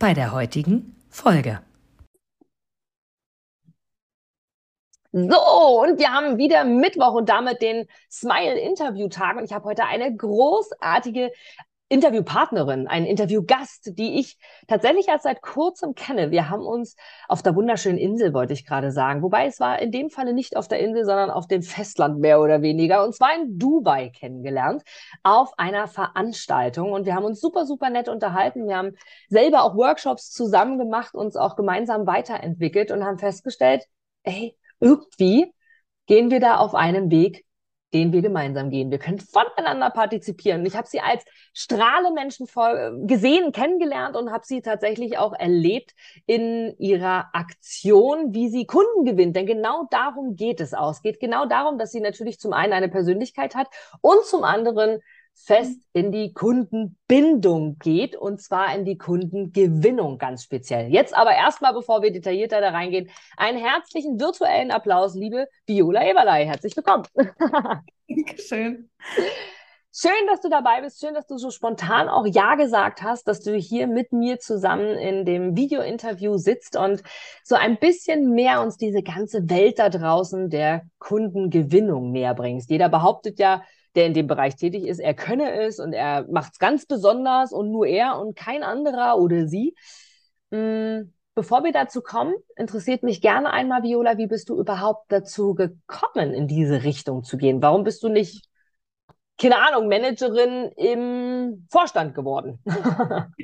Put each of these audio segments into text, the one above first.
bei der heutigen Folge. So, und wir haben wieder Mittwoch und damit den Smile-Interview-Tag. Und ich habe heute eine großartige Interviewpartnerin, einen Interviewgast, die ich tatsächlich erst seit kurzem kenne. Wir haben uns auf der wunderschönen Insel, wollte ich gerade sagen. Wobei es war in dem Falle nicht auf der Insel, sondern auf dem Festland mehr oder weniger. Und zwar in Dubai kennengelernt, auf einer Veranstaltung. Und wir haben uns super, super nett unterhalten. Wir haben selber auch Workshops zusammen gemacht, uns auch gemeinsam weiterentwickelt und haben festgestellt, ey, irgendwie gehen wir da auf einem Weg, den wir gemeinsam gehen. Wir können voneinander partizipieren. Ich habe sie als Strahlemenschen gesehen, kennengelernt und habe sie tatsächlich auch erlebt in ihrer Aktion, wie sie Kunden gewinnt. Denn genau darum geht es aus. Geht genau darum, dass sie natürlich zum einen eine Persönlichkeit hat und zum anderen fest in die Kundenbindung geht und zwar in die Kundengewinnung ganz speziell. Jetzt aber erstmal, bevor wir detaillierter da reingehen, einen herzlichen virtuellen Applaus, liebe Viola Eberlei. Herzlich willkommen. Dankeschön. Schön, dass du dabei bist. Schön, dass du so spontan auch Ja gesagt hast, dass du hier mit mir zusammen in dem Video-Interview sitzt und so ein bisschen mehr uns diese ganze Welt da draußen der Kundengewinnung näher bringst. Jeder behauptet ja, der in dem Bereich tätig ist, er könne es und er macht es ganz besonders und nur er und kein anderer oder sie. Hm, bevor wir dazu kommen, interessiert mich gerne einmal, Viola, wie bist du überhaupt dazu gekommen, in diese Richtung zu gehen? Warum bist du nicht, keine Ahnung, Managerin im Vorstand geworden?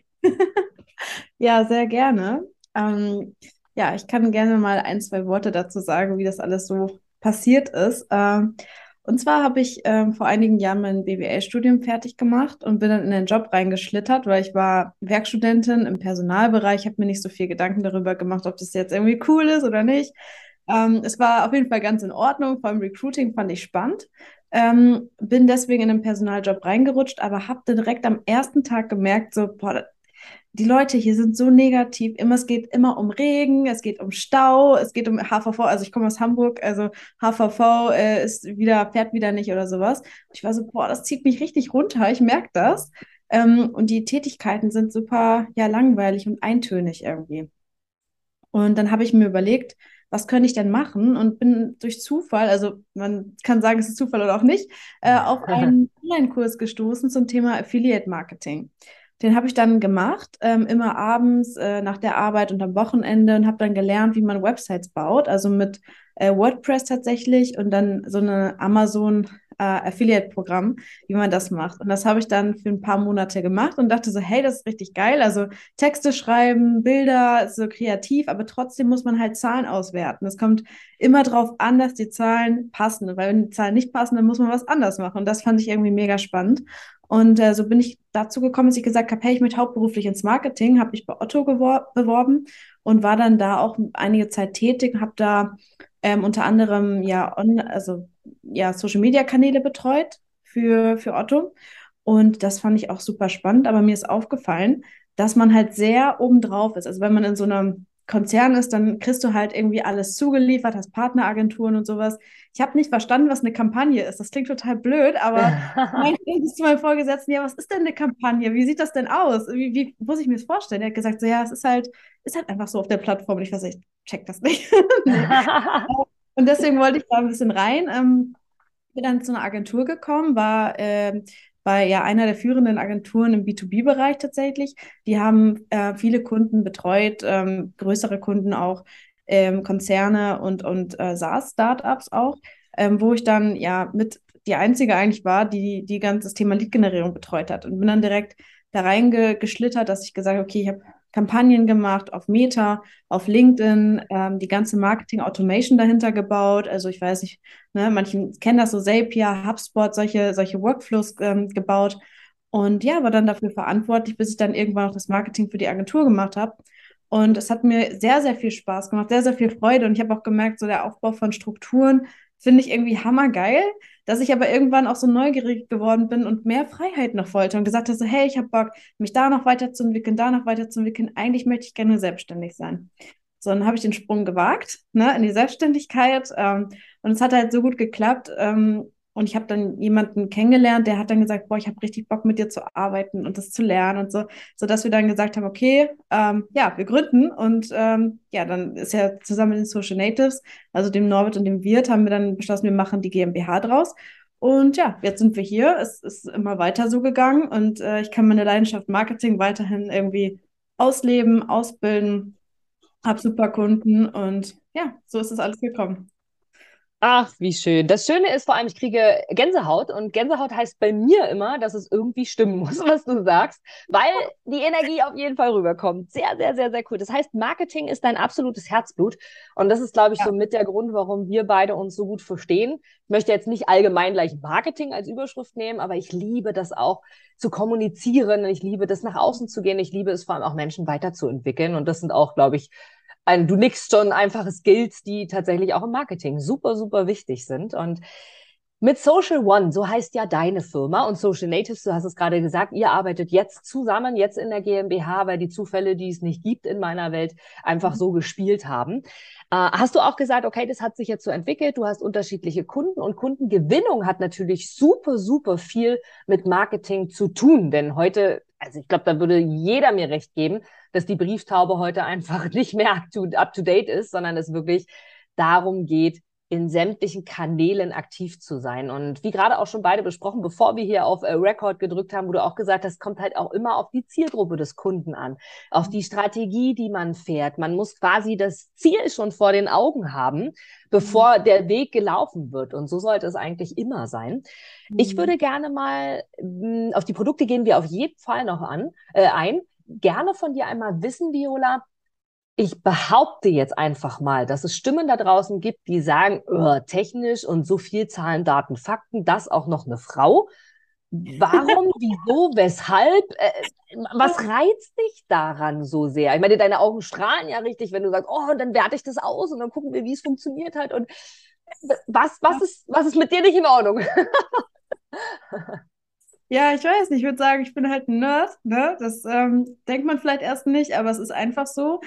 ja, sehr gerne. Ähm, ja, ich kann gerne mal ein, zwei Worte dazu sagen, wie das alles so passiert ist. Ähm, und zwar habe ich ähm, vor einigen Jahren mein BWL-Studium fertig gemacht und bin dann in den Job reingeschlittert, weil ich war Werkstudentin im Personalbereich, habe mir nicht so viel Gedanken darüber gemacht, ob das jetzt irgendwie cool ist oder nicht. Ähm, es war auf jeden Fall ganz in Ordnung, vor allem Recruiting fand ich spannend. Ähm, bin deswegen in den Personaljob reingerutscht, aber habe direkt am ersten Tag gemerkt, so, boah, die Leute hier sind so negativ. Immer, es geht immer um Regen, es geht um Stau, es geht um HVV. Also ich komme aus Hamburg, also HVV äh, ist wieder, fährt wieder nicht oder sowas. ich war so, boah, das zieht mich richtig runter, ich merke das. Ähm, und die Tätigkeiten sind super, ja, langweilig und eintönig irgendwie. Und dann habe ich mir überlegt, was könnte ich denn machen? Und bin durch Zufall, also man kann sagen, es ist Zufall oder auch nicht, äh, auf einen Online-Kurs gestoßen zum Thema Affiliate Marketing. Den habe ich dann gemacht, ähm, immer abends äh, nach der Arbeit und am Wochenende und habe dann gelernt, wie man Websites baut, also mit äh, WordPress tatsächlich und dann so eine Amazon äh, Affiliate-Programm, wie man das macht. Und das habe ich dann für ein paar Monate gemacht und dachte so, hey, das ist richtig geil. Also Texte schreiben, Bilder, so kreativ, aber trotzdem muss man halt Zahlen auswerten. Es kommt immer darauf an, dass die Zahlen passen, weil wenn die Zahlen nicht passen, dann muss man was anders machen. Und das fand ich irgendwie mega spannend. Und äh, so bin ich dazu gekommen, dass ich gesagt habe, hey, ich möchte hauptberuflich ins Marketing, habe mich bei Otto beworben und war dann da auch einige Zeit tätig, habe da ähm, unter anderem ja, on, also, ja Social Media Kanäle betreut für, für Otto. Und das fand ich auch super spannend, aber mir ist aufgefallen, dass man halt sehr obendrauf ist. Also wenn man in so einem Konzern ist, dann kriegst du halt irgendwie alles zugeliefert, hast Partneragenturen und sowas. Ich habe nicht verstanden, was eine Kampagne ist. Das klingt total blöd, aber mein ist zu meinem Vorgesetzten, ja, was ist denn eine Kampagne? Wie sieht das denn aus? Wie, wie muss ich mir das vorstellen? Er hat gesagt, so ja, es ist halt, ist halt einfach so auf der Plattform. Und ich weiß, ich check das nicht. und deswegen wollte ich da ein bisschen rein. Ähm, bin dann zu einer Agentur gekommen, war äh, bei ja einer der führenden Agenturen im B2B-Bereich tatsächlich. Die haben äh, viele Kunden betreut, ähm, größere Kunden auch, ähm, Konzerne und, und äh, SaaS-Startups auch, ähm, wo ich dann ja mit die einzige eigentlich war, die die ganze Thema Lead-Generierung betreut hat und bin dann direkt da reingeschlittert, dass ich gesagt habe, okay, ich habe Kampagnen gemacht auf Meta, auf LinkedIn, ähm, die ganze Marketing-Automation dahinter gebaut. Also ich weiß nicht, ne, manche kennen das so, Zapier, HubSpot, solche, solche Workflows ähm, gebaut. Und ja, war dann dafür verantwortlich, bis ich dann irgendwann auch das Marketing für die Agentur gemacht habe. Und es hat mir sehr, sehr viel Spaß gemacht, sehr, sehr viel Freude. Und ich habe auch gemerkt, so der Aufbau von Strukturen finde ich irgendwie hammergeil, dass ich aber irgendwann auch so neugierig geworden bin und mehr Freiheit noch wollte und gesagt habe, so, hey, ich habe Bock, mich da noch weiterzuentwickeln, da noch weiterzuentwickeln. Eigentlich möchte ich gerne selbstständig sein. So, dann habe ich den Sprung gewagt, ne, in die Selbstständigkeit. Ähm, und es hat halt so gut geklappt. Ähm, und ich habe dann jemanden kennengelernt, der hat dann gesagt, boah, ich habe richtig Bock mit dir zu arbeiten und das zu lernen und so, so dass wir dann gesagt haben, okay, ähm, ja, wir gründen und ähm, ja, dann ist ja zusammen mit den Social Natives, also dem Norbert und dem Wirt, haben wir dann beschlossen, wir machen die GmbH draus. Und ja, jetzt sind wir hier. Es ist immer weiter so gegangen und äh, ich kann meine Leidenschaft Marketing weiterhin irgendwie ausleben, ausbilden, habe super Kunden und ja, so ist es alles gekommen. Ach, wie schön. Das Schöne ist vor allem, ich kriege Gänsehaut und Gänsehaut heißt bei mir immer, dass es irgendwie stimmen muss, was du sagst, weil die Energie auf jeden Fall rüberkommt. Sehr, sehr, sehr, sehr cool. Das heißt, Marketing ist dein absolutes Herzblut und das ist, glaube ich, ja. so mit der Grund, warum wir beide uns so gut verstehen. Ich möchte jetzt nicht allgemein gleich Marketing als Überschrift nehmen, aber ich liebe das auch zu kommunizieren. Ich liebe das nach außen zu gehen. Ich liebe es vor allem auch Menschen weiterzuentwickeln und das sind auch, glaube ich, ein, du nickst schon einfache Skills, die tatsächlich auch im Marketing super, super wichtig sind. Und mit Social One, so heißt ja deine Firma und Social Natives, du hast es gerade gesagt, ihr arbeitet jetzt zusammen, jetzt in der GmbH, weil die Zufälle, die es nicht gibt in meiner Welt, einfach so gespielt haben. Äh, hast du auch gesagt, okay, das hat sich jetzt so entwickelt, du hast unterschiedliche Kunden und Kundengewinnung hat natürlich super, super viel mit Marketing zu tun, denn heute also ich glaube, da würde jeder mir recht geben, dass die Brieftaube heute einfach nicht mehr up to date ist, sondern es wirklich darum geht, in sämtlichen Kanälen aktiv zu sein. Und wie gerade auch schon beide besprochen, bevor wir hier auf äh, Record gedrückt haben, wo du auch gesagt hast, kommt halt auch immer auf die Zielgruppe des Kunden an, auf die Strategie, die man fährt. Man muss quasi das Ziel schon vor den Augen haben, bevor mhm. der Weg gelaufen wird. Und so sollte es eigentlich immer sein. Mhm. Ich würde gerne mal mh, hm, auf die Produkte gehen wir auf jeden Fall noch an, äh, ein. Gerne von dir einmal wissen, Viola, ich behaupte jetzt einfach mal, dass es Stimmen da draußen gibt, die sagen, oh, technisch und so viel Zahlen, Daten, Fakten, das auch noch eine Frau. Warum, wieso, weshalb? Äh, was reizt dich daran so sehr? Ich meine, deine Augen strahlen ja richtig, wenn du sagst, oh, dann werte ich das aus und dann gucken wir, wie es funktioniert hat. Und was, was, ist, was ist mit dir nicht in Ordnung? Ja, ich weiß nicht. Ich würde sagen, ich bin halt ein Nerd. Ne? Das ähm, denkt man vielleicht erst nicht, aber es ist einfach so.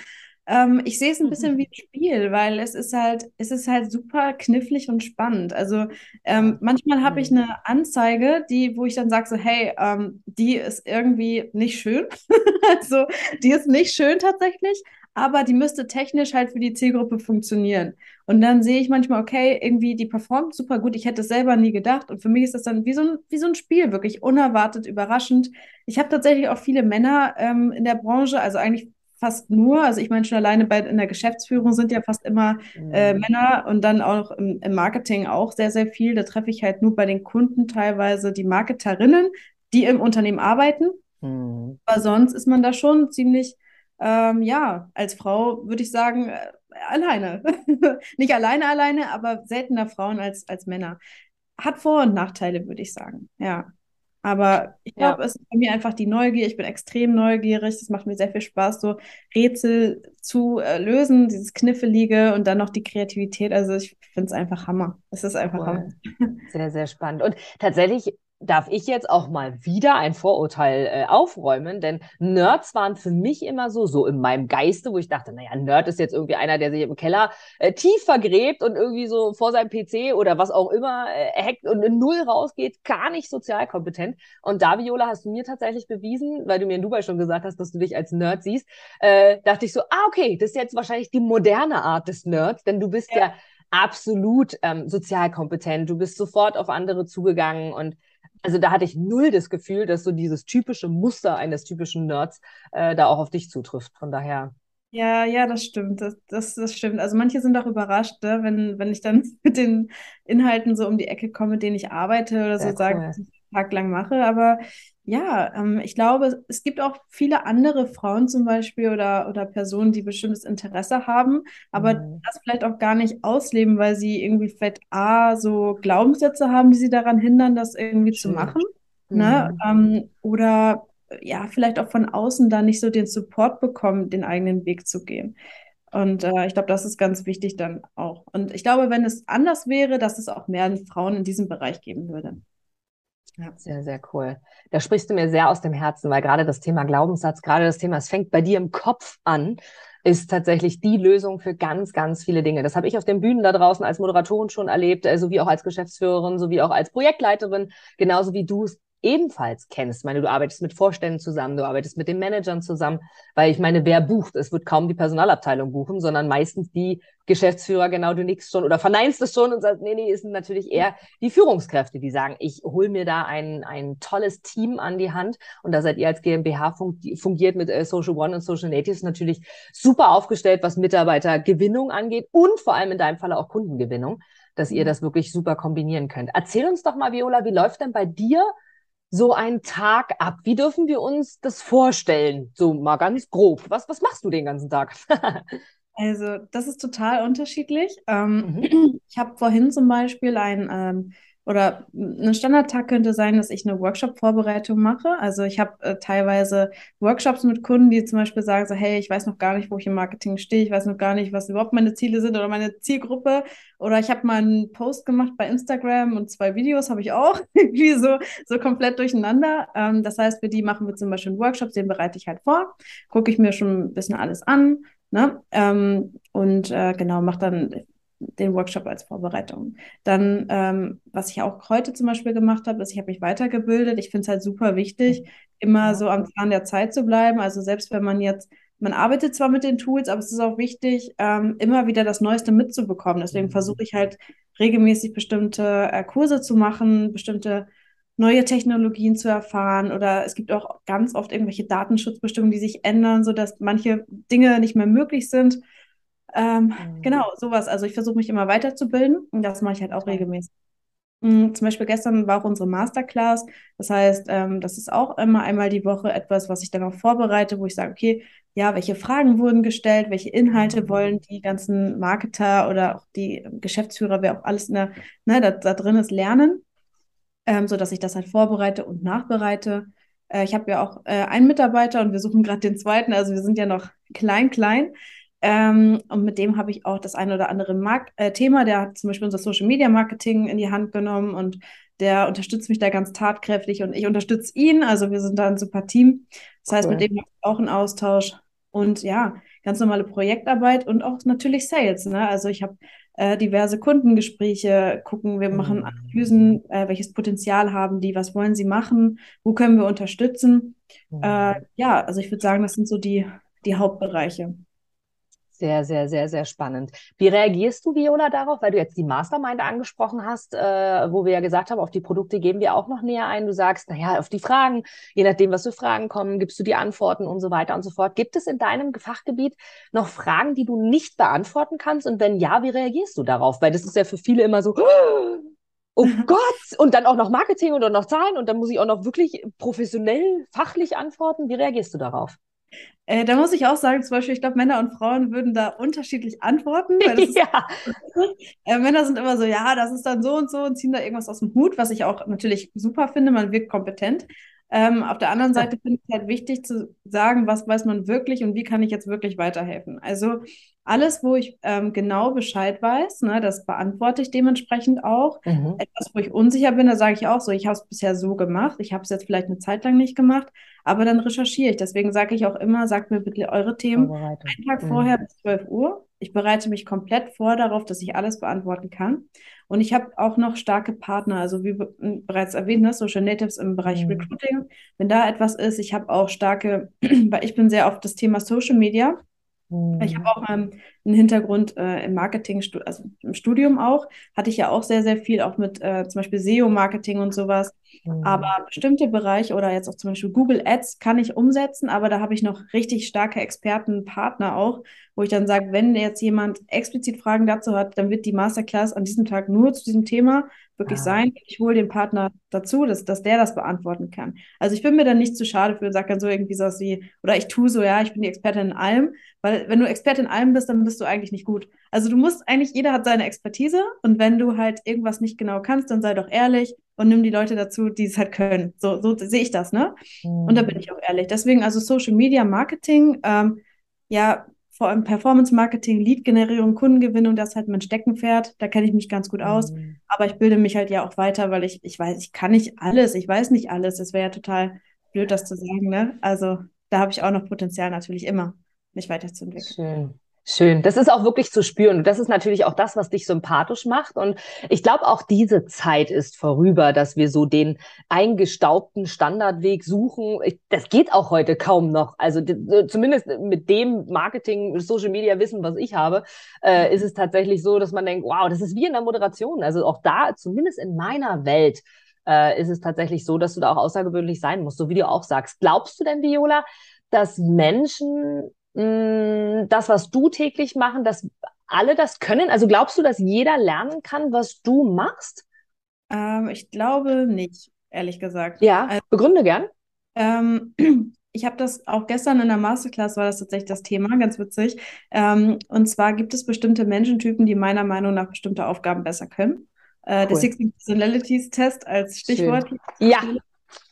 Ähm, ich sehe es ein bisschen mhm. wie ein Spiel, weil es ist halt, es ist halt super knifflig und spannend. Also ähm, manchmal habe ich eine Anzeige, die, wo ich dann sage so, hey, ähm, die ist irgendwie nicht schön. also die ist nicht schön tatsächlich, aber die müsste technisch halt für die Zielgruppe funktionieren. Und dann sehe ich manchmal, okay, irgendwie die performt super gut. Ich hätte es selber nie gedacht. Und für mich ist das dann wie so ein, wie so ein Spiel, wirklich unerwartet, überraschend. Ich habe tatsächlich auch viele Männer ähm, in der Branche, also eigentlich fast nur, also ich meine schon alleine bei in der Geschäftsführung sind ja fast immer äh, mhm. Männer und dann auch im, im, Marketing auch sehr, sehr viel. Da treffe ich halt nur bei den Kunden teilweise die Marketerinnen, die im Unternehmen arbeiten. Mhm. Aber sonst ist man da schon ziemlich, ähm, ja, als Frau würde ich sagen, äh, alleine. Nicht alleine, alleine, aber seltener Frauen als, als Männer. Hat Vor- und Nachteile, würde ich sagen. Ja. Aber ich glaube, ja. es ist bei mir einfach die Neugier. Ich bin extrem neugierig. Das macht mir sehr viel Spaß, so Rätsel zu äh, lösen, dieses Kniffelige und dann noch die Kreativität. Also ich finde es einfach Hammer. Es ist einfach cool. Hammer. Sehr, sehr spannend. Und tatsächlich darf ich jetzt auch mal wieder ein Vorurteil äh, aufräumen, denn Nerds waren für mich immer so, so in meinem Geiste, wo ich dachte, naja, Nerd ist jetzt irgendwie einer, der sich im Keller äh, tief vergräbt und irgendwie so vor seinem PC oder was auch immer äh, hackt und in Null rausgeht, gar nicht sozial kompetent. Und da, Viola, hast du mir tatsächlich bewiesen, weil du mir in Dubai schon gesagt hast, dass du dich als Nerd siehst, äh, dachte ich so, ah, okay, das ist jetzt wahrscheinlich die moderne Art des Nerds, denn du bist ja, ja absolut ähm, sozial kompetent. Du bist sofort auf andere zugegangen und also da hatte ich null das Gefühl, dass so dieses typische Muster eines typischen Nerds äh, da auch auf dich zutrifft. Von daher. Ja, ja, das stimmt. Das, das, das stimmt. Also manche sind auch überrascht, ne? wenn, wenn ich dann mit den Inhalten so um die Ecke komme, mit denen ich arbeite oder so cool. sage, was ich Tag lang mache. Aber ja, ähm, ich glaube, es gibt auch viele andere Frauen zum Beispiel oder, oder Personen, die bestimmtes Interesse haben, aber mhm. das vielleicht auch gar nicht ausleben, weil sie irgendwie vielleicht A, so Glaubenssätze haben, die sie daran hindern, das irgendwie Schön. zu machen. Ne? Mhm. Ne? Ähm, oder ja, vielleicht auch von außen da nicht so den Support bekommen, den eigenen Weg zu gehen. Und äh, ich glaube, das ist ganz wichtig dann auch. Und ich glaube, wenn es anders wäre, dass es auch mehr Frauen in diesem Bereich geben würde. Ja. Sehr, sehr cool. Da sprichst du mir sehr aus dem Herzen, weil gerade das Thema Glaubenssatz, gerade das Thema, es fängt bei dir im Kopf an, ist tatsächlich die Lösung für ganz, ganz viele Dinge. Das habe ich auf den Bühnen da draußen als Moderatorin schon erlebt, sowie auch als Geschäftsführerin, sowie auch als Projektleiterin, genauso wie du es ebenfalls kennst. Ich meine, du arbeitest mit Vorständen zusammen, du arbeitest mit den Managern zusammen, weil ich meine, wer bucht? Es wird kaum die Personalabteilung buchen, sondern meistens die Geschäftsführer, genau du nix schon oder verneinst es schon und sagst, nee, nee, ist natürlich eher die Führungskräfte, die sagen, ich hole mir da ein, ein tolles Team an die Hand und da seid ihr als GmbH fungiert mit äh, Social One und Social Natives natürlich super aufgestellt, was Mitarbeitergewinnung angeht und vor allem in deinem Falle auch Kundengewinnung, dass ihr mhm. das wirklich super kombinieren könnt. Erzähl uns doch mal, Viola, wie läuft denn bei dir so ein Tag ab? Wie dürfen wir uns das vorstellen? So mal ganz grob. Was, was machst du den ganzen Tag? also, das ist total unterschiedlich. Ähm, mhm. Ich habe vorhin zum Beispiel ein ähm, oder ein Standardtag könnte sein, dass ich eine Workshop-Vorbereitung mache. Also ich habe äh, teilweise Workshops mit Kunden, die zum Beispiel sagen so, hey, ich weiß noch gar nicht, wo ich im Marketing stehe, ich weiß noch gar nicht, was überhaupt meine Ziele sind oder meine Zielgruppe. Oder ich habe mal einen Post gemacht bei Instagram und zwei Videos habe ich auch irgendwie so, so komplett durcheinander. Ähm, das heißt, für die machen wir zum Beispiel einen Workshop, den bereite ich halt vor, gucke ich mir schon ein bisschen alles an. Ne? Ähm, und äh, genau, mache dann den Workshop als Vorbereitung. Dann, ähm, was ich auch heute zum Beispiel gemacht habe, ist, ich habe mich weitergebildet. Ich finde es halt super wichtig, immer so am Zahn der Zeit zu bleiben. Also selbst wenn man jetzt, man arbeitet zwar mit den Tools, aber es ist auch wichtig, ähm, immer wieder das Neueste mitzubekommen. Deswegen mhm. versuche ich halt regelmäßig bestimmte äh, Kurse zu machen, bestimmte neue Technologien zu erfahren oder es gibt auch ganz oft irgendwelche Datenschutzbestimmungen, die sich ändern, sodass manche Dinge nicht mehr möglich sind. Ähm, mhm. Genau, sowas. Also ich versuche mich immer weiterzubilden und das mache ich halt auch regelmäßig. Mhm, zum Beispiel gestern war auch unsere Masterclass. Das heißt, ähm, das ist auch immer einmal die Woche etwas, was ich dann auch vorbereite, wo ich sage, okay, ja, welche Fragen wurden gestellt, welche Inhalte mhm. wollen die ganzen Marketer oder auch die Geschäftsführer, wer auch alles in der, ne, da, da drin ist, lernen, ähm, sodass ich das halt vorbereite und nachbereite. Äh, ich habe ja auch äh, einen Mitarbeiter und wir suchen gerade den zweiten, also wir sind ja noch klein, klein. Ähm, und mit dem habe ich auch das eine oder andere Mark äh, Thema. Der hat zum Beispiel unser Social Media Marketing in die Hand genommen und der unterstützt mich da ganz tatkräftig und ich unterstütze ihn. Also wir sind da ein super Team. Das heißt, mit dem habe ich auch einen Austausch und ja, ganz normale Projektarbeit und auch natürlich Sales. Ne? Also ich habe äh, diverse Kundengespräche, gucken, wir machen mhm. Analysen, äh, welches Potenzial haben die, was wollen sie machen, wo können wir unterstützen. Mhm. Äh, ja, also ich würde sagen, das sind so die, die Hauptbereiche. Sehr, sehr, sehr, sehr spannend. Wie reagierst du, Viola, darauf, weil du jetzt die Mastermind angesprochen hast, äh, wo wir ja gesagt haben, auf die Produkte geben wir auch noch näher ein. Du sagst, naja, auf die Fragen, je nachdem, was für Fragen kommen, gibst du die Antworten und so weiter und so fort. Gibt es in deinem Fachgebiet noch Fragen, die du nicht beantworten kannst? Und wenn ja, wie reagierst du darauf? Weil das ist ja für viele immer so, oh Gott, und dann auch noch Marketing und noch Zahlen und dann muss ich auch noch wirklich professionell, fachlich antworten. Wie reagierst du darauf? Äh, da muss ich auch sagen, zum Beispiel, ich glaube, Männer und Frauen würden da unterschiedlich antworten. Ja. Ist, äh, Männer sind immer so, ja, das ist dann so und so und ziehen da irgendwas aus dem Hut, was ich auch natürlich super finde. Man wirkt kompetent. Ähm, auf der anderen Seite finde ich es halt wichtig zu sagen, was weiß man wirklich und wie kann ich jetzt wirklich weiterhelfen. Also alles, wo ich ähm, genau Bescheid weiß, ne, das beantworte ich dementsprechend auch. Mhm. Etwas, wo ich unsicher bin, da sage ich auch so, ich habe es bisher so gemacht, ich habe es jetzt vielleicht eine Zeit lang nicht gemacht, aber dann recherchiere ich. Deswegen sage ich auch immer, sagt mir bitte eure Themen einen Tag mhm. vorher bis 12 Uhr. Ich bereite mich komplett vor darauf, dass ich alles beantworten kann. Und ich habe auch noch starke Partner, also wie bereits erwähnt, ne, Social Natives im Bereich mhm. Recruiting. Wenn da etwas ist, ich habe auch starke, weil ich bin sehr auf das Thema Social Media ich habe mhm. auch ähm, einen Hintergrund äh, im Marketing, also im Studium auch. Hatte ich ja auch sehr, sehr viel, auch mit äh, zum Beispiel SEO-Marketing und sowas. Mhm. Aber bestimmte Bereiche oder jetzt auch zum Beispiel Google Ads kann ich umsetzen, aber da habe ich noch richtig starke Experten, Partner auch, wo ich dann sage, wenn jetzt jemand explizit Fragen dazu hat, dann wird die Masterclass an diesem Tag nur zu diesem Thema wirklich ah. sein. Ich hole den Partner dazu, dass, dass der das beantworten kann. Also ich bin mir dann nicht zu schade für, sag dann so irgendwie so wie, oder ich tue so, ja, ich bin die Expertin in allem, weil wenn du Expertin in allem bist, dann bist du eigentlich nicht gut. Also du musst eigentlich, jeder hat seine Expertise und wenn du halt irgendwas nicht genau kannst, dann sei doch ehrlich und nimm die Leute dazu, die es halt können. So, so sehe ich das, ne? Mhm. Und da bin ich auch ehrlich. Deswegen, also Social Media Marketing, ähm, ja, vor allem Performance Marketing, Lead-Generierung, Kundengewinnung, das ist halt mein Steckenpferd. Da kenne ich mich ganz gut aus. Mhm. Aber ich bilde mich halt ja auch weiter, weil ich, ich weiß, ich kann nicht alles, ich weiß nicht alles. Es wäre ja total blöd, das zu sagen, ne? Also da habe ich auch noch Potenzial natürlich immer, mich weiterzuentwickeln. Schön. Schön. Das ist auch wirklich zu spüren. Und das ist natürlich auch das, was dich sympathisch macht. Und ich glaube, auch diese Zeit ist vorüber, dass wir so den eingestaubten Standardweg suchen. das geht auch heute kaum noch. Also zumindest mit dem Marketing, Social Media Wissen, was ich habe, äh, ist es tatsächlich so, dass man denkt, wow, das ist wie in der Moderation. Also auch da, zumindest in meiner Welt, äh, ist es tatsächlich so, dass du da auch außergewöhnlich sein musst, so wie du auch sagst. Glaubst du denn, Viola, dass Menschen mh, mm, das, was du täglich machen, dass alle das können? Also glaubst du, dass jeder lernen kann, was du machst? Ähm, ich glaube nicht, ehrlich gesagt. Ja, also, begründe gern. Ähm, ich habe das auch gestern in der Masterclass war das tatsächlich das Thema, ganz witzig. Ähm, und zwar gibt es bestimmte Menschentypen, die meiner Meinung nach bestimmte Aufgaben besser können. Äh, cool. Der 16 Personalities Test als Stichwort. Schön. Ja,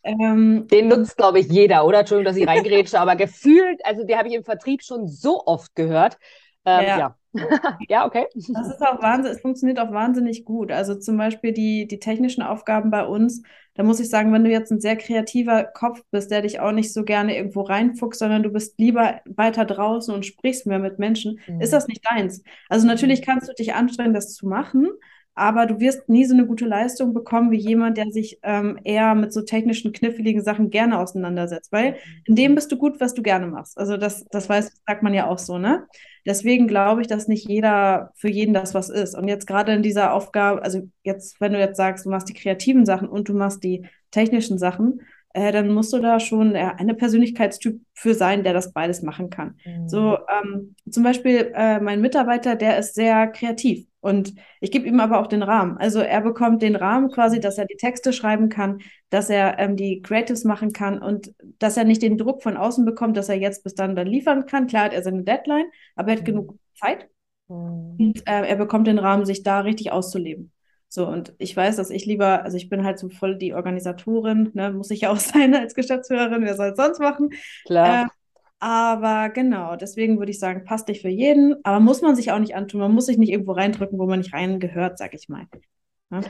ähm, den nutzt, glaube ich, jeder, oder? Entschuldigung, dass ich reingrätsche, aber gefühlt, also den habe ich im Vertrieb schon so oft gehört. Ähm, ja. ja. ja, okay. Das ist auch Wahnsinn, es funktioniert auch wahnsinnig gut. Also zum Beispiel die, die technischen Aufgaben bei uns, da muss ich sagen, wenn du jetzt ein sehr kreativer Kopf bist, der dich auch nicht so gerne irgendwo reinfuchst, sondern du bist lieber weiter draußen und sprichst mehr mit Menschen, mhm. ist das nicht deins. Also natürlich kannst du dich anstrengen, das zu machen, aber du wirst nie so eine gute Leistung bekommen wie jemand, der sich ähm, eher mit so technischen, kniffligen Sachen gerne auseinandersetzt, weil in dem bist du gut, was du gerne machst. Also das, das weiß, sagt man ja auch so, ne? Deswegen glaube ich, dass nicht jeder für jeden das was ist. Und jetzt gerade in dieser Aufgabe, also jetzt, wenn du jetzt sagst, du machst die kreativen Sachen und du machst die technischen Sachen, äh, dann musst du da schon äh, eine Persönlichkeitstyp für sein, der das beides machen kann. Mhm. So ähm, zum Beispiel äh, mein Mitarbeiter, der ist sehr kreativ und ich gebe ihm aber auch den Rahmen. Also er bekommt den Rahmen quasi, dass er die Texte schreiben kann, dass er ähm, die Creatives machen kann und dass er nicht den Druck von außen bekommt, dass er jetzt bis dann dann liefern kann. Klar hat er seine Deadline, aber er hat mhm. genug Zeit. Mhm. Und äh, er bekommt den Rahmen, sich da richtig auszuleben. So, und ich weiß, dass ich lieber, also ich bin halt so voll die Organisatorin, ne, muss ich ja auch sein als Geschäftsführerin, wer soll es sonst machen? Klar. Äh, aber genau, deswegen würde ich sagen, passt nicht für jeden, aber muss man sich auch nicht antun. Man muss sich nicht irgendwo reindrücken, wo man nicht reingehört, sag ich mal. Ja?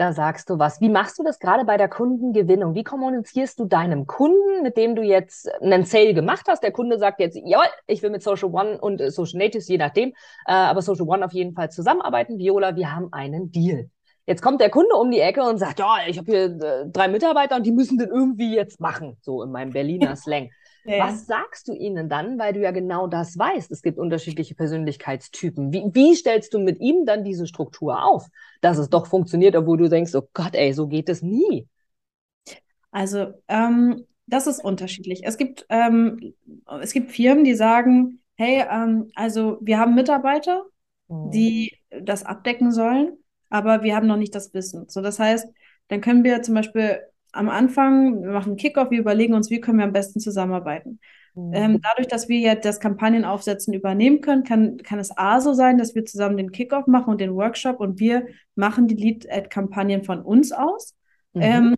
Da sagst du was. Wie machst du das gerade bei der Kundengewinnung? Wie kommunizierst du deinem Kunden, mit dem du jetzt einen Sale gemacht hast? Der Kunde sagt jetzt, ja, ich will mit Social One und äh, Social Natives, je nachdem, äh, aber Social One auf jeden Fall zusammenarbeiten. Viola, wir haben einen Deal. Jetzt kommt der Kunde um die Ecke und sagt, ja, ich habe hier äh, drei Mitarbeiter und die müssen den irgendwie jetzt machen, so in meinem Berliner Slang. Ja. Was sagst du ihnen dann, weil du ja genau das weißt? Es gibt unterschiedliche Persönlichkeitstypen. Wie, wie stellst du mit ihm dann diese Struktur auf, dass es doch funktioniert, obwohl du denkst, oh Gott, ey, so geht es nie? Also, ähm, das ist unterschiedlich. Es gibt, ähm, es gibt Firmen, die sagen, hey, ähm, also wir haben Mitarbeiter, mhm. die das abdecken sollen, aber wir haben noch nicht das Wissen. So, das heißt, dann können wir zum Beispiel am Anfang, wir machen einen Kickoff, wir überlegen uns, wie können wir am besten zusammenarbeiten. Mhm. Ähm, dadurch, dass wir ja das Kampagnenaufsetzen übernehmen können, kann, kann es A so sein, dass wir zusammen den Kickoff machen und den Workshop und wir machen die Lead-Ad-Kampagnen von uns aus. Mhm. Ähm,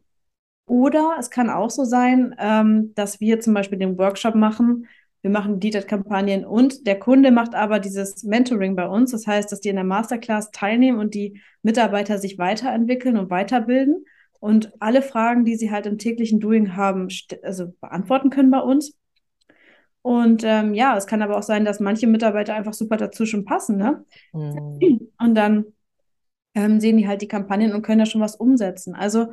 oder es kann auch so sein, ähm, dass wir zum Beispiel den Workshop machen, wir machen Lead-Ad-Kampagnen und der Kunde macht aber dieses Mentoring bei uns. Das heißt, dass die in der Masterclass teilnehmen und die Mitarbeiter sich weiterentwickeln und weiterbilden und alle Fragen, die sie halt im täglichen Doing haben, also beantworten können bei uns. Und ähm, ja, es kann aber auch sein, dass manche Mitarbeiter einfach super dazu schon passen, ne? Mhm. Und dann ähm, sehen die halt die Kampagnen und können da schon was umsetzen. Also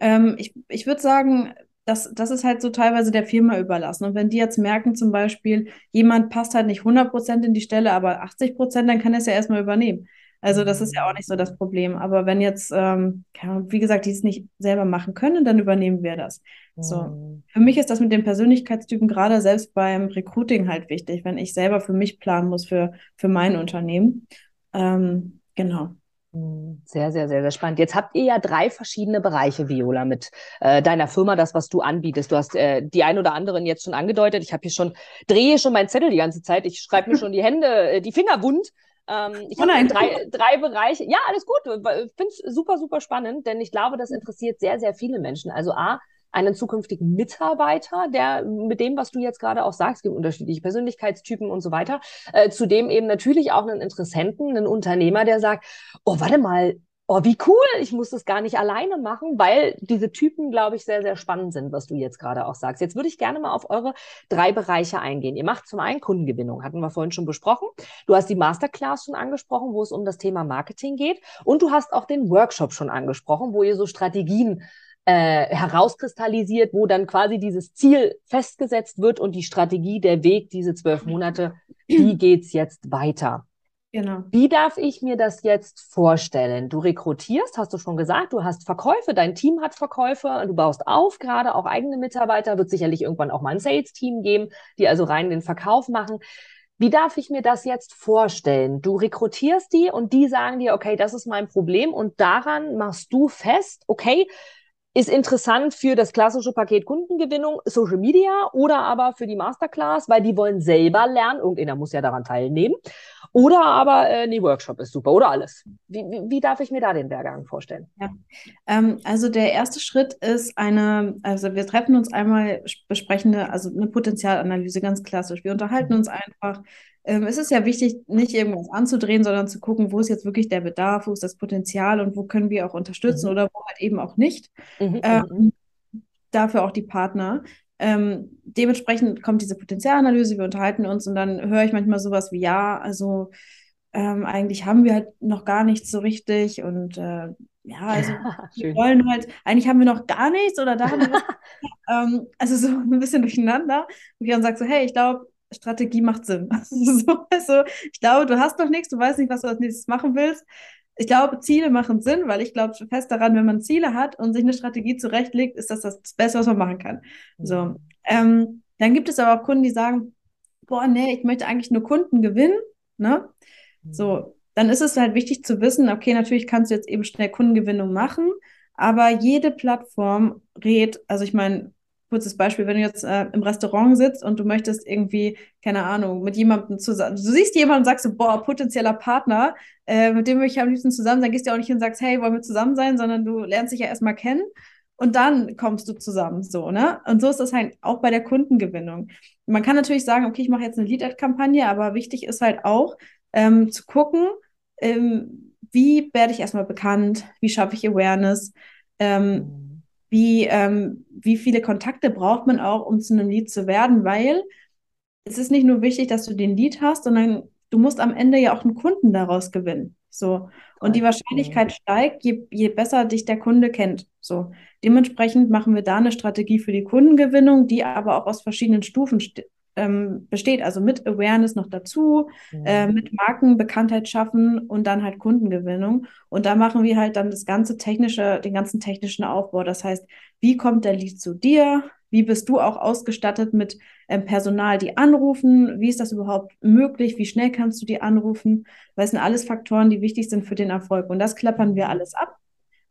ähm, ich, ich würde sagen, das, das ist halt so teilweise der Firma überlassen. Und wenn die jetzt merken, zum Beispiel, jemand passt halt nicht 100% in die Stelle, aber 80%, dann kann er es ja erstmal übernehmen. Also das ist ja auch nicht so das Problem. Aber wenn jetzt, ähm, wie gesagt, die es nicht selber machen können, dann übernehmen wir das. So. Mhm. Für mich ist das mit den Persönlichkeitstypen gerade selbst beim Recruiting halt wichtig, wenn ich selber für mich planen muss, für, für mein Unternehmen. Ähm, genau. Mhm. Sehr, sehr, sehr, sehr spannend. Jetzt habt ihr ja drei verschiedene Bereiche, Viola, mit äh, deiner Firma, das, was du anbietest. Du hast äh, die ein oder anderen jetzt schon angedeutet. Ich habe hier schon, drehe schon meinen Zettel die ganze Zeit. Ich schreibe mir schon die Hände, äh, die Finger wund, Ähm, ich oh habe drei, drei Bereiche. Ja, alles gut. Ich finde es super, super spannend, denn ich glaube, das interessiert sehr, sehr viele Menschen. Also A, einen zukünftigen Mitarbeiter, der mit dem, was du jetzt gerade auch sagst, gibt unterschiedliche Persönlichkeitstypen und so weiter, äh, zudem eben natürlich auch einen Interessenten, einen Unternehmer, der sagt, oh, warte mal, oh, wie cool, ich muss das gar nicht alleine machen, weil diese Typen, glaube ich, sehr, sehr spannend sind, was du jetzt gerade auch sagst. Jetzt würde ich gerne mal auf eure drei Bereiche eingehen. Ihr macht zum einen Kundengewinnung, hatten wir vorhin schon besprochen. Du hast die Masterclass schon angesprochen, wo es um das Thema Marketing geht. Und du hast auch den Workshop schon angesprochen, wo ihr so Strategien äh, herauskristallisiert, wo dann quasi dieses Ziel festgesetzt wird und die Strategie, der Weg, diese zwölf Monate, wie geht's jetzt weiter? Genau. Wie darf ich mir das jetzt vorstellen? Du rekrutierst, hast du schon gesagt, du hast Verkäufe, dein Team hat Verkäufe, du baust auf, gerade auch eigene Mitarbeiter, wird sicherlich irgendwann auch mal ein Sales-Team geben, die also rein den Verkauf machen. Wie darf ich mir das jetzt vorstellen? Du rekrutierst die und die sagen dir, okay, das ist mein Problem und daran machst du fest, okay, ist interessant für das klassische Paket Kundengewinnung, Social Media oder aber für die Masterclass, weil die wollen selber lernen. Irgendeiner muss ja daran teilnehmen. Oder aber äh, nee, Workshop ist super oder alles. Wie, wie, wie darf ich mir da den Lehrgang vorstellen? Ja. Ähm, also der erste Schritt ist eine, also wir treffen uns einmal, besprechen eine, also eine Potenzialanalyse, ganz klassisch. Wir unterhalten uns einfach ähm, es ist ja wichtig, nicht irgendwas anzudrehen, sondern zu gucken, wo ist jetzt wirklich der Bedarf, wo ist das Potenzial und wo können wir auch unterstützen mhm. oder wo halt eben auch nicht. Mhm. Ähm, mhm. dafür auch die Partner. Ähm, dementsprechend kommt diese Potenzialanalyse, wir unterhalten uns und dann höre ich manchmal sowas wie, ja, also ähm, eigentlich haben wir halt noch gar nichts so richtig und äh, ja, also wir wollen halt, eigentlich haben wir noch gar nichts oder da haben wir ähm, also so ein bisschen durcheinander. Und ich dann sage so, hey, ich glaube, Strategie macht Sinn. so, also, ich glaube, du hast noch nichts, du weißt nicht, was du als nächstes machen willst. Ich glaube, Ziele machen Sinn, weil ich glaube fest daran, wenn man Ziele hat und sich eine Strategie zurechtlegt, ist das das Beste, was man machen kann. So, ähm, dann gibt es aber auch Kunden, die sagen, boah, nee, ich möchte eigentlich nur Kunden gewinnen. Ne? Mhm. So, dann ist es halt wichtig zu wissen, okay, natürlich kannst du jetzt eben schnell Kundengewinnung machen, aber jede Plattform rät, also ich meine, kurzes Beispiel, wenn du jetzt äh, im Restaurant sitzt und du möchtest irgendwie, keine Ahnung, mit jemandem zusammen, du siehst jemanden und sagst so, boah, potenzieller Partner, äh, mit dem möchte ich am liebsten zusammen sein, gehst du auch nicht hin und sagst, hey, wollen wir zusammen sein, sondern du lernst dich ja erstmal kennen und dann kommst du zusammen, so, ne? Und so ist das halt auch bei der Kundengewinnung. Man kann natürlich sagen, okay, ich mache jetzt eine Lead-Ad-Kampagne, aber wichtig ist halt auch ähm, zu gucken, ähm, wie werde ich erstmal bekannt, wie schaffe ich Awareness, ähm, wie, ähm, wie viele Kontakte braucht man auch, um zu einem Lied zu werden, weil es ist nicht nur wichtig, dass du den Lied hast, sondern du musst am Ende ja auch einen Kunden daraus gewinnen. So. Und die Wahrscheinlichkeit steigt, je, je besser dich der Kunde kennt. So. Dementsprechend machen wir da eine Strategie für die Kundengewinnung, die aber auch aus verschiedenen Stufen ähm, besteht, also mit Awareness noch dazu, mhm. äh, mit Markenbekanntheit schaffen und dann halt Kundengewinnung. Und da machen wir halt dann das ganze technische, den ganzen technischen Aufbau. Das heißt, wie kommt der Lead zu dir? Wie bist du auch ausgestattet mit ähm, Personal, die anrufen? Wie ist das überhaupt möglich? Wie schnell kannst du die anrufen? Weil es sind alles Faktoren, die wichtig sind für den Erfolg. Und das klappern wir alles ab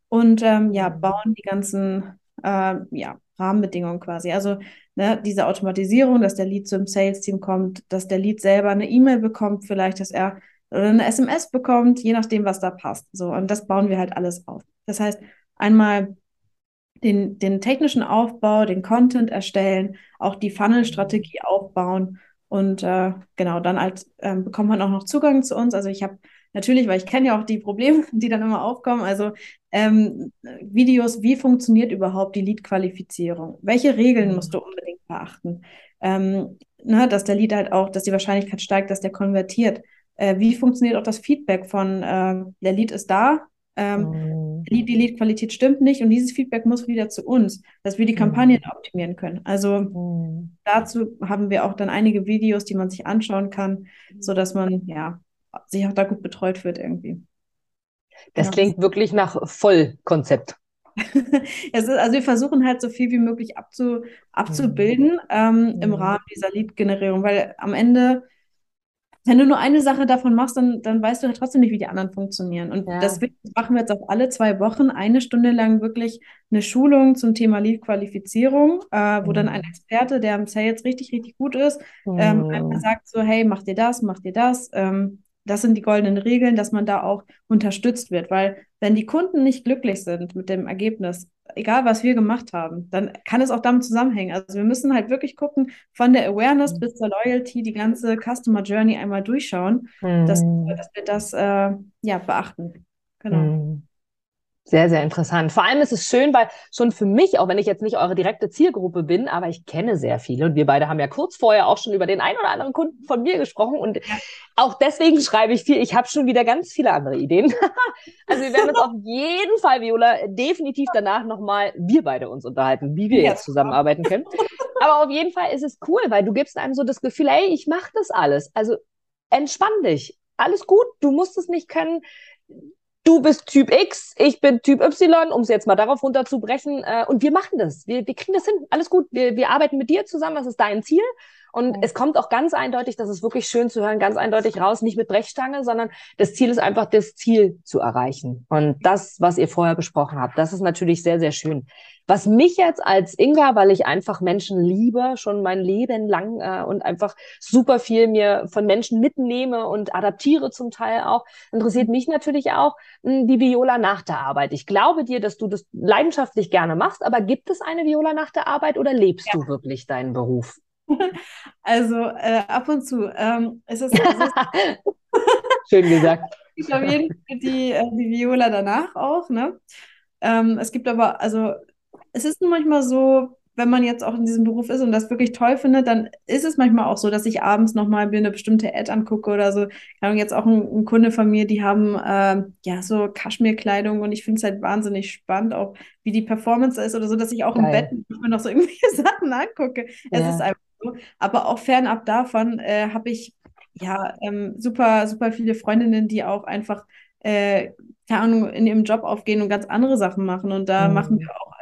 und ähm, ja, mhm. bauen die ganzen äh, ja, Rahmenbedingungen quasi. Also ne, diese Automatisierung, dass der Lead zum Sales-Team kommt, dass der Lead selber eine E-Mail bekommt, vielleicht, dass er eine SMS bekommt, je nachdem, was da passt. So, und das bauen wir halt alles auf. Das heißt, einmal den, den technischen Aufbau, den Content erstellen, auch die Funnel-Strategie aufbauen und äh, genau, dann halt äh, bekommt man auch noch Zugang zu uns. Also ich habe natürlich, weil ich kenne ja auch die Probleme, die dann immer aufkommen. Also ähm, Videos, wie funktioniert überhaupt die Lead-Qualifizierung? Welche Regeln musst du unbedingt beachten? Ähm, ne, dass der Lead halt auch, dass die Wahrscheinlichkeit steigt, dass der konvertiert. Äh, wie funktioniert auch das Feedback von äh, der Lead ist da, ähm, mhm. die Lead-Qualität stimmt nicht und dieses Feedback muss wieder zu uns, dass wir die Kampagnen mhm. optimieren können. Also mhm. dazu haben wir auch dann einige Videos, die man sich anschauen kann, so dass man ja sich auch da gut betreut wird irgendwie. Das ja. klingt wirklich nach Vollkonzept. ist, also wir versuchen halt so viel wie möglich abzu, abzubilden mhm. ähm, mhm. im Rahmen dieser Lead-Generierung, weil am Ende, wenn du nur eine Sache davon machst, dann, dann weißt du halt trotzdem nicht, wie die anderen funktionieren. Und ja. deswegen machen wir jetzt auch alle zwei Wochen eine Stunde lang wirklich eine Schulung zum Thema Lead-Qualifizierung, äh, wo mhm. dann ein Experte, der im Sales richtig, richtig gut ist, ähm, mhm. einfach sagt so, hey, mach dir das, mach dir das. Ähm, das sind die goldenen Regeln, dass man da auch unterstützt wird, weil wenn die Kunden nicht glücklich sind mit dem Ergebnis, egal was wir gemacht haben, dann kann es auch damit zusammenhängen. Also wir müssen halt wirklich gucken, von der Awareness mhm. bis zur Loyalty, die ganze Customer Journey einmal durchschauen, mhm. dass, dass, wir das äh, ja beachten. Genau. Mhm. Sehr, sehr interessant. Vor allem ist es schön, weil schon für mich, auch wenn ich jetzt nicht eure direkte Zielgruppe bin, aber ich kenne sehr viele und wir beide haben ja kurz vorher auch schon über den einen oder anderen Kunden von mir gesprochen und auch deswegen schreibe ich viel. Ich habe schon wieder ganz viele andere Ideen. also wir werden uns auf jeden Fall, Viola, definitiv danach nochmal wir beide uns unterhalten, wie wir ja. jetzt zusammenarbeiten können. Aber auf jeden Fall ist es cool, weil du gibst einem so das Gefühl, ey, ich mache das alles. Also entspann dich. Alles gut, du musst es nicht können du bist Typ X, ich bin Typ Y, um es jetzt mal darauf runterzubrechen. Äh, und wir machen das. Wir, wir kriegen das hin. Alles gut. Wir, wir arbeiten mit dir zusammen. Das ist dein Ziel. Und es kommt auch ganz eindeutig, das ist wirklich schön zu hören, ganz eindeutig raus, nicht mit Brechstange, sondern das Ziel ist einfach, das Ziel zu erreichen. Und das, was ihr vorher besprochen habt, das ist natürlich sehr, sehr schön. Was mich jetzt als Inga, weil ich einfach Menschen liebe, schon mein Leben lang äh, und einfach super viel mir von Menschen mitnehme und adaptiere zum Teil auch, interessiert mich natürlich auch mh, hm, die Viola nach der Arbeit. Ich glaube dir, dass du das leidenschaftlich gerne machst, aber gibt es eine Viola nach der Arbeit oder lebst ja. du wirklich deinen Beruf? Also äh, ab und zu. Ähm, es ist, es ist Schön gesagt. Ich auf jeden Fall die, äh, die Viola danach auch. Ne? Ähm, es gibt aber, also es ist manchmal so, wenn man jetzt auch in diesem Beruf ist und das wirklich toll findet, dann ist es manchmal auch so, dass ich abends nochmal mir eine bestimmte Ad angucke oder so. Ich habe jetzt auch ein, ein, Kunde von mir, die haben äh, ja so Kaschmirkleidung und ich finde es halt wahnsinnig spannend, auch wie die Performance ist oder so, dass ich auch Geil. im Bett mir noch so irgendwelche Sachen angucke. Es ja. ist einfach. Aber auch fernab davon äh, habe ich ja ähm, super, super viele Freundinnen, die auch einfach äh, keine Ahnung, in ihrem Job aufgehen und ganz andere Sachen machen. Und da mhm. machen wir auch,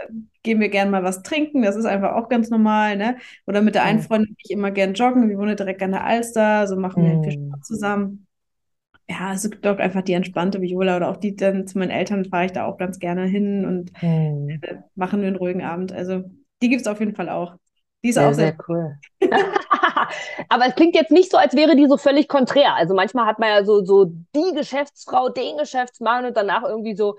gehen wir gerne mal was trinken, das ist einfach auch ganz normal, ne? Oder mit der einen Freundin gehe ich immer gern joggen, wir wohnen direkt an der Alster, so machen wir mhm. viel Sport zusammen. Ja, es gibt auch einfach die entspannte Viola oder auch die dann zu meinen Eltern fahre ich da auch ganz gerne hin und mhm. äh, machen wir einen ruhigen Abend. Also die gibt es auf jeden Fall auch. Die ist sehr, auch sehr, sehr cool. Aber es klingt jetzt nicht so, als wäre die so völlig konträr. Also manchmal hat man ja so, so die Geschäftsfrau, den Geschäftsmann und danach irgendwie so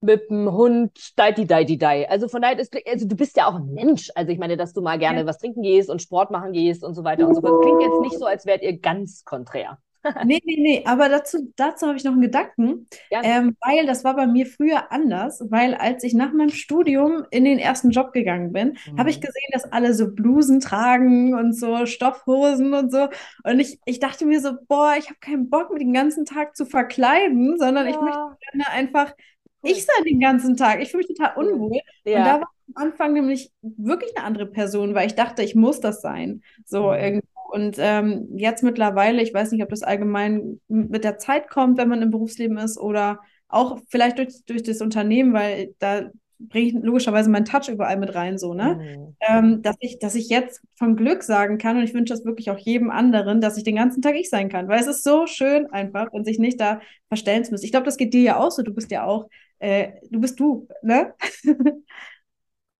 mit dem Hund, deiti, deiti, dei. Also von daher, ist, also du bist ja auch ein Mensch. Also ich meine, dass du mal gerne was trinken gehst und Sport machen gehst und so weiter und so fort. Klingt jetzt nicht so, als wärt ihr ganz konträr. Nee, nee, nee, aber dazu, dazu habe ich noch einen Gedanken, ja. ähm, weil das war bei mir früher anders, weil als ich nach meinem Studium in den ersten Job gegangen bin, mhm. habe ich gesehen, dass alle so Blusen tragen und so Stoffhosen und so und ich, ich dachte mir so, boah, ich habe keinen Bock, mich den ganzen Tag zu verkleiden, sondern ja. ich möchte gerne einfach ich sein den ganzen Tag. Ich fühle mich total unwohl. Ja. Und da war am Anfang nämlich wirklich eine andere Person, weil ich dachte, ich muss das sein. So mhm. irgendwie und ähm, jetzt mittlerweile, ich weiß nicht, ob das allgemein mit der Zeit kommt, wenn man im Berufsleben ist oder auch vielleicht durch, durch das Unternehmen, weil da bringe ich logischerweise meinen Touch überall mit rein, so, ne? Mhm. Ähm, dass, ich, dass ich jetzt von Glück sagen kann, und ich wünsche das wirklich auch jedem anderen, dass ich den ganzen Tag ich sein kann, weil es ist so schön einfach und sich nicht da verstellen zu müssen. Ich glaube, das geht dir ja auch so, du bist ja auch, äh, du bist du, ne?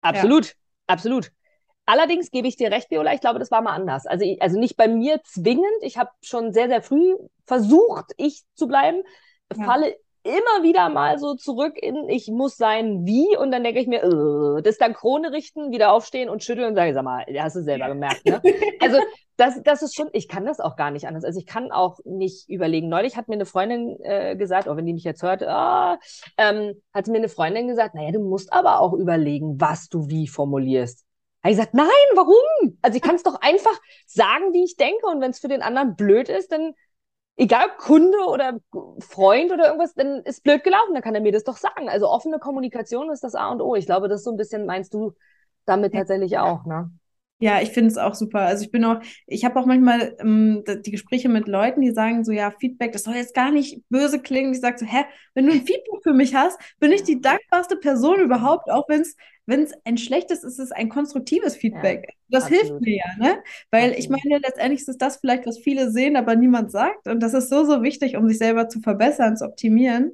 Absolut, ja. absolut. Allerdings gebe ich dir recht, Viola, ich glaube, das war mal anders. Also, also nicht bei mir zwingend. Ich habe schon sehr, sehr früh versucht, ich zu bleiben, ja. falle immer wieder mal so zurück in, ich muss sein wie, und dann denke ich mir, uh, das dann Krone richten, wieder aufstehen und schütteln und sage, sag mal, hast du selber gemerkt, ne? Also, das, das ist schon, ich kann das auch gar nicht anders. Also, ich kann auch nicht überlegen. Neulich hat mir eine Freundin äh, gesagt, auch wenn die mich jetzt hört, ah, ähm, hat mir eine Freundin gesagt, naja, du musst aber auch überlegen, was du wie formulierst. Habe ich gesagt, nein, warum? Also ich kann es doch einfach sagen, wie ich denke. Und wenn es für den anderen blöd ist, dann, egal ob Kunde oder Freund oder irgendwas, dann ist blöd gelaufen, dann kann er mir das doch sagen. Also offene Kommunikation ist das A und O. Ich glaube, das so ein bisschen meinst du damit tatsächlich auch, ne? Ja, ich finde es auch super. Also ich bin auch, ich habe auch manchmal ähm, die Gespräche mit Leuten, die sagen so, ja, Feedback, das soll jetzt gar nicht böse klingen. Ich sage so, hä, wenn du ein Feedback für mich hast, bin ich die dankbarste Person überhaupt, auch wenn es wenn es ein schlechtes ist, ist es ein konstruktives Feedback. Ja, das absolut. hilft mir ja, ne? Weil absolut. ich meine, letztendlich ist das vielleicht, was viele sehen, aber niemand sagt. Und das ist so, so wichtig, um sich selber zu verbessern, zu optimieren.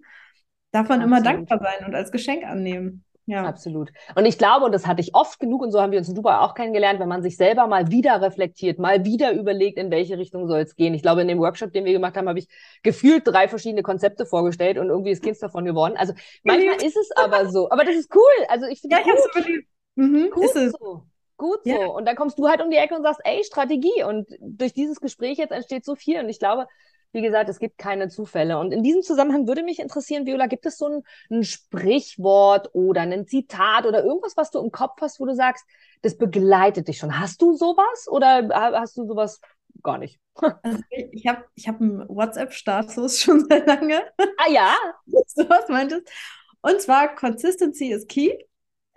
Darf man absolut. immer dankbar sein und als Geschenk annehmen. Ja. Absolut. Und ich glaube, und das hatte ich oft genug, und so haben wir uns in Dubai auch kennengelernt, wenn man sich selber mal wieder reflektiert, mal wieder überlegt, in welche Richtung soll es gehen. Ich glaube, in dem Workshop, den wir gemacht haben, habe ich gefühlt drei verschiedene Konzepte vorgestellt und irgendwie ist keins davon geworden. Also manchmal ist es aber so. Aber das ist cool. Also ich finde ja, gut. Ich mhm, gut ist es. so. Gut so. Ja. Und dann kommst du halt um die Ecke und sagst, ey, Strategie. Und durch dieses Gespräch jetzt entsteht so viel. Und ich glaube, wie gesagt, es gibt keine Zufälle. Und in diesem Zusammenhang würde mich interessieren, Viola, gibt es so ein, ein Sprichwort oder ein Zitat oder irgendwas, was du im Kopf hast, wo du sagst, das begleitet dich schon? Hast du sowas oder hast du sowas gar nicht? Also ich habe ich hab einen WhatsApp-Status schon sehr lange. Ah ja? du was meintest. Und zwar Consistency is key.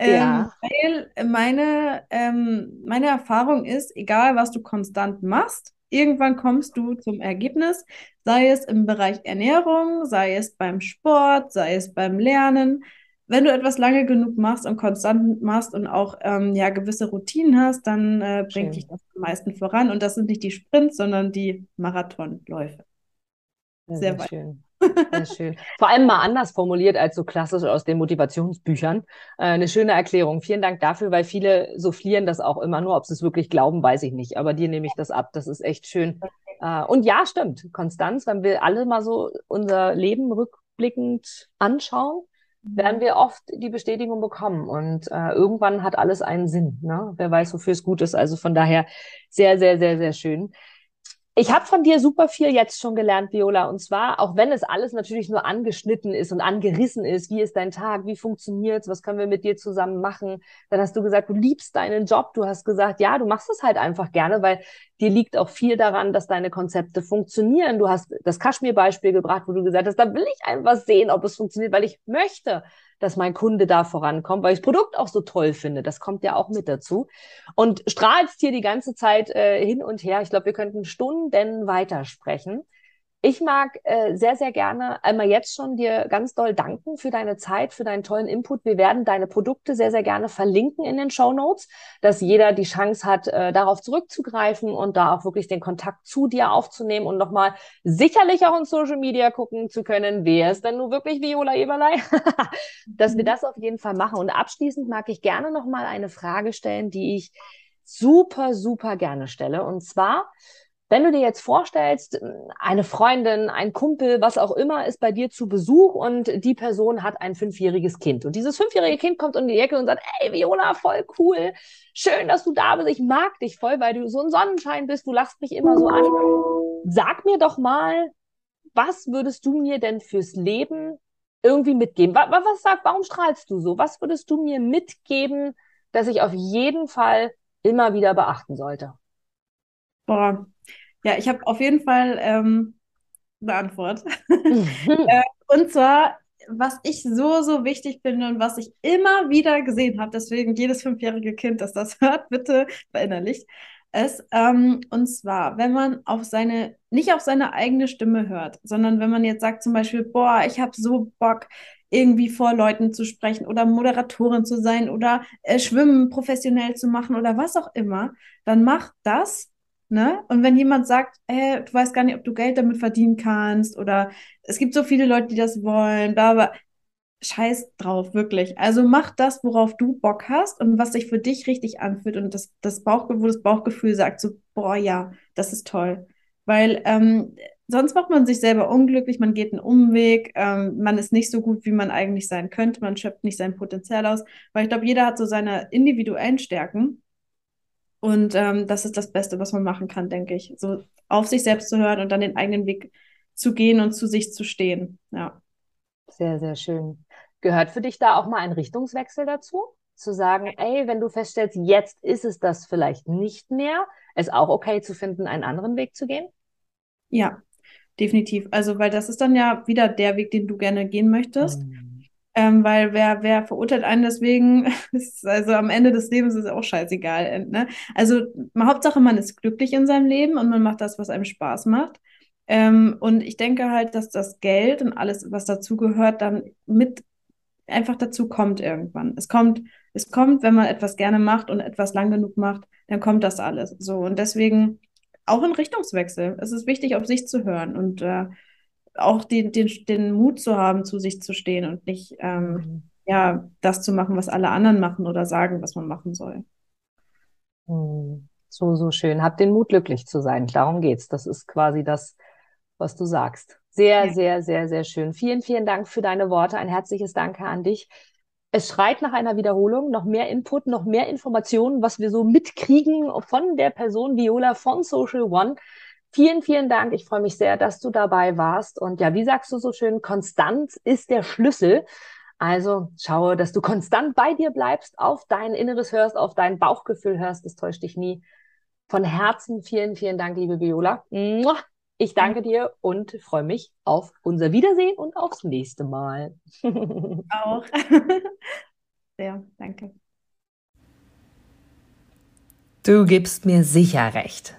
Ja. Ähm, weil meine, ähm, meine Erfahrung ist, egal was du konstant machst, irgendwann kommst du zum Ergebnis, sei es im Bereich Ernährung, sei es beim Sport, sei es beim Lernen. Wenn du etwas lange genug machst und konstant machst und auch ähm, ja, gewisse Routinen hast, dann äh, bringt dich das am meisten voran. Und das sind nicht die Sprints, sondern die Marathonläufe. Sehr, sehr weit. schön. Sehr schön. Vor allem mal anders formuliert als so klassisch aus den Motivationsbüchern. Äh, eine schöne Erklärung. Vielen Dank dafür, weil viele soufflieren das auch immer nur. Ob sie es wirklich glauben, weiß ich nicht. Aber dir nehme ich das ab. Das ist echt schön. Äh, und ja, stimmt. Konstanz, wenn wir alle mal so unser Leben rückblickend anschauen, werden wir oft die Bestätigung bekommen. Und äh, irgendwann hat alles einen Sinn. Ne? Wer weiß, wofür es gut ist. Also von daher sehr, sehr, sehr, sehr schön. Ich habe von dir super viel jetzt schon gelernt, Viola. Und zwar, auch wenn es alles natürlich nur angeschnitten ist und angerissen ist, wie ist dein Tag, wie funktioniert's, was können wir mit dir zusammen machen? Dann hast du gesagt, du liebst deinen Job. Du hast gesagt, ja, du machst es halt einfach gerne, weil dir liegt auch viel daran, dass deine Konzepte funktionieren. Du hast das Kaschmir-Beispiel gebracht, wo du gesagt hast, da will ich einfach sehen, ob es funktioniert, weil ich möchte, dass mein Kunde da vorankommt, weil ich das Produkt auch so toll finde. Das kommt ja auch mit dazu. Und strahlst hier die ganze Zeit äh, hin und her. Ich glaube, wir könnten Stunden weitersprechen. Ich mag äh, sehr, sehr gerne einmal jetzt schon dir ganz doll danken für deine Zeit, für deinen tollen Input. Wir werden deine Produkte sehr, sehr gerne verlinken in den Show Notes, dass jeder die Chance hat, äh, darauf zurückzugreifen und da auch wirklich den Kontakt zu dir aufzunehmen und nochmal sicherlich auch in Social Media gucken zu können, wer ist denn nun wirklich Viola Eberlei? dass wir mhm. das auf jeden Fall machen. Und abschließend mag ich gerne nochmal eine Frage stellen, die ich super, super gerne stelle. Und zwar, wenn du dir jetzt vorstellst, eine Freundin, ein Kumpel, was auch immer, ist bei dir zu Besuch und die Person hat ein fünfjähriges Kind. Und dieses fünfjährige Kind kommt um die Ecke und sagt, ey, Viola, voll cool. Schön, dass du da bist. Ich mag dich voll, weil du so ein Sonnenschein bist. Du lachst mich immer so an. Sag mir doch mal, was würdest du mir denn fürs Leben irgendwie mitgeben? Was, was sagt, warum strahlst du so? Was würdest du mir mitgeben, dass ich auf jeden Fall immer wieder beachten sollte? Boah, ja, ich habe auf jeden Fall ähm, eine Antwort. äh, und zwar, was ich so, so wichtig finde und was ich immer wieder gesehen habe, deswegen jedes fünfjährige Kind, das das hört, bitte verinnerlicht es. Ähm, und zwar, wenn man auf seine, nicht auf seine eigene Stimme hört, sondern wenn man jetzt sagt zum Beispiel, boah, ich habe so Bock, irgendwie vor Leuten zu sprechen oder Moderatorin zu sein oder äh, Schwimmen professionell zu machen oder was auch immer, dann mach das Ne? Und wenn jemand sagt, hey, du weißt gar nicht, ob du Geld damit verdienen kannst oder es gibt so viele Leute, die das wollen, bla, bla, scheiß drauf, wirklich. Also mach das, worauf du Bock hast und was sich für dich richtig anfühlt und das, das Bauchgefühl, wo das Bauchgefühl sagt so, boah, ja, das ist toll. Weil ähm, sonst macht man sich selber unglücklich, man geht einen Umweg, ähm, man ist nicht so gut, wie man eigentlich sein könnte, man schöpft nicht sein Potenzial aus, weil ich glaube, jeder hat so seine individuellen Stärken und ähm, das ist das Beste, was man machen kann, denke ich. So auf sich selbst zu hören und dann den eigenen Weg zu gehen und zu sich zu stehen. Ja. Sehr, sehr schön. Gehört für dich da auch mal ein Richtungswechsel dazu? Zu sagen, ey, wenn du feststellst, jetzt ist es das vielleicht nicht mehr, es auch okay zu finden, einen anderen Weg zu gehen? Ja, definitiv. Also, weil das ist dann ja wieder der Weg, den du gerne gehen möchtest. Mhm. Ähm, weil wer, wer verurteilt einen deswegen, also am Ende des Lebens ist es auch scheißegal. Äh, ne? Also Hauptsache, man ist glücklich in seinem Leben und man macht das, was einem Spaß macht. Ähm, und ich denke halt, dass das Geld und alles, was dazugehört, dann mit einfach dazu kommt irgendwann. Es kommt, es kommt, wenn man etwas gerne macht und etwas lang genug macht, dann kommt das alles. So und deswegen auch ein Richtungswechsel. Es ist wichtig, auf sich zu hören und äh, auch den, den, den Mut zu haben, zu sich zu stehen und nicht ähm, mhm. ja, das zu machen, was alle anderen machen oder sagen, was man machen soll. Hm, so, so schön. Hab den Mut, glücklich zu sein. Darum geht's. Das ist quasi das, was du sagst. Sehr, ja. sehr, sehr, sehr schön. Vielen, vielen Dank für deine Worte. Ein herzliches Danke an dich. Es schreit nach einer Wiederholung, noch mehr Input, noch mehr Informationen, was wir so mitkriegen von der Person Viola von Social One. Vielen, vielen Dank. Ich freue mich sehr, dass du dabei warst. Und ja, wie sagst du so schön, Konstanz ist der Schlüssel. Also schaue, dass du konstant bei dir bleibst, auf dein Inneres hörst, auf dein Bauchgefühl hörst. Das täuscht dich nie. Von Herzen vielen, vielen Dank, liebe Viola. Ich danke dir und freue mich auf unser Wiedersehen und aufs nächste Mal. Auch. Sehr, danke. Du gibst mir sicher recht,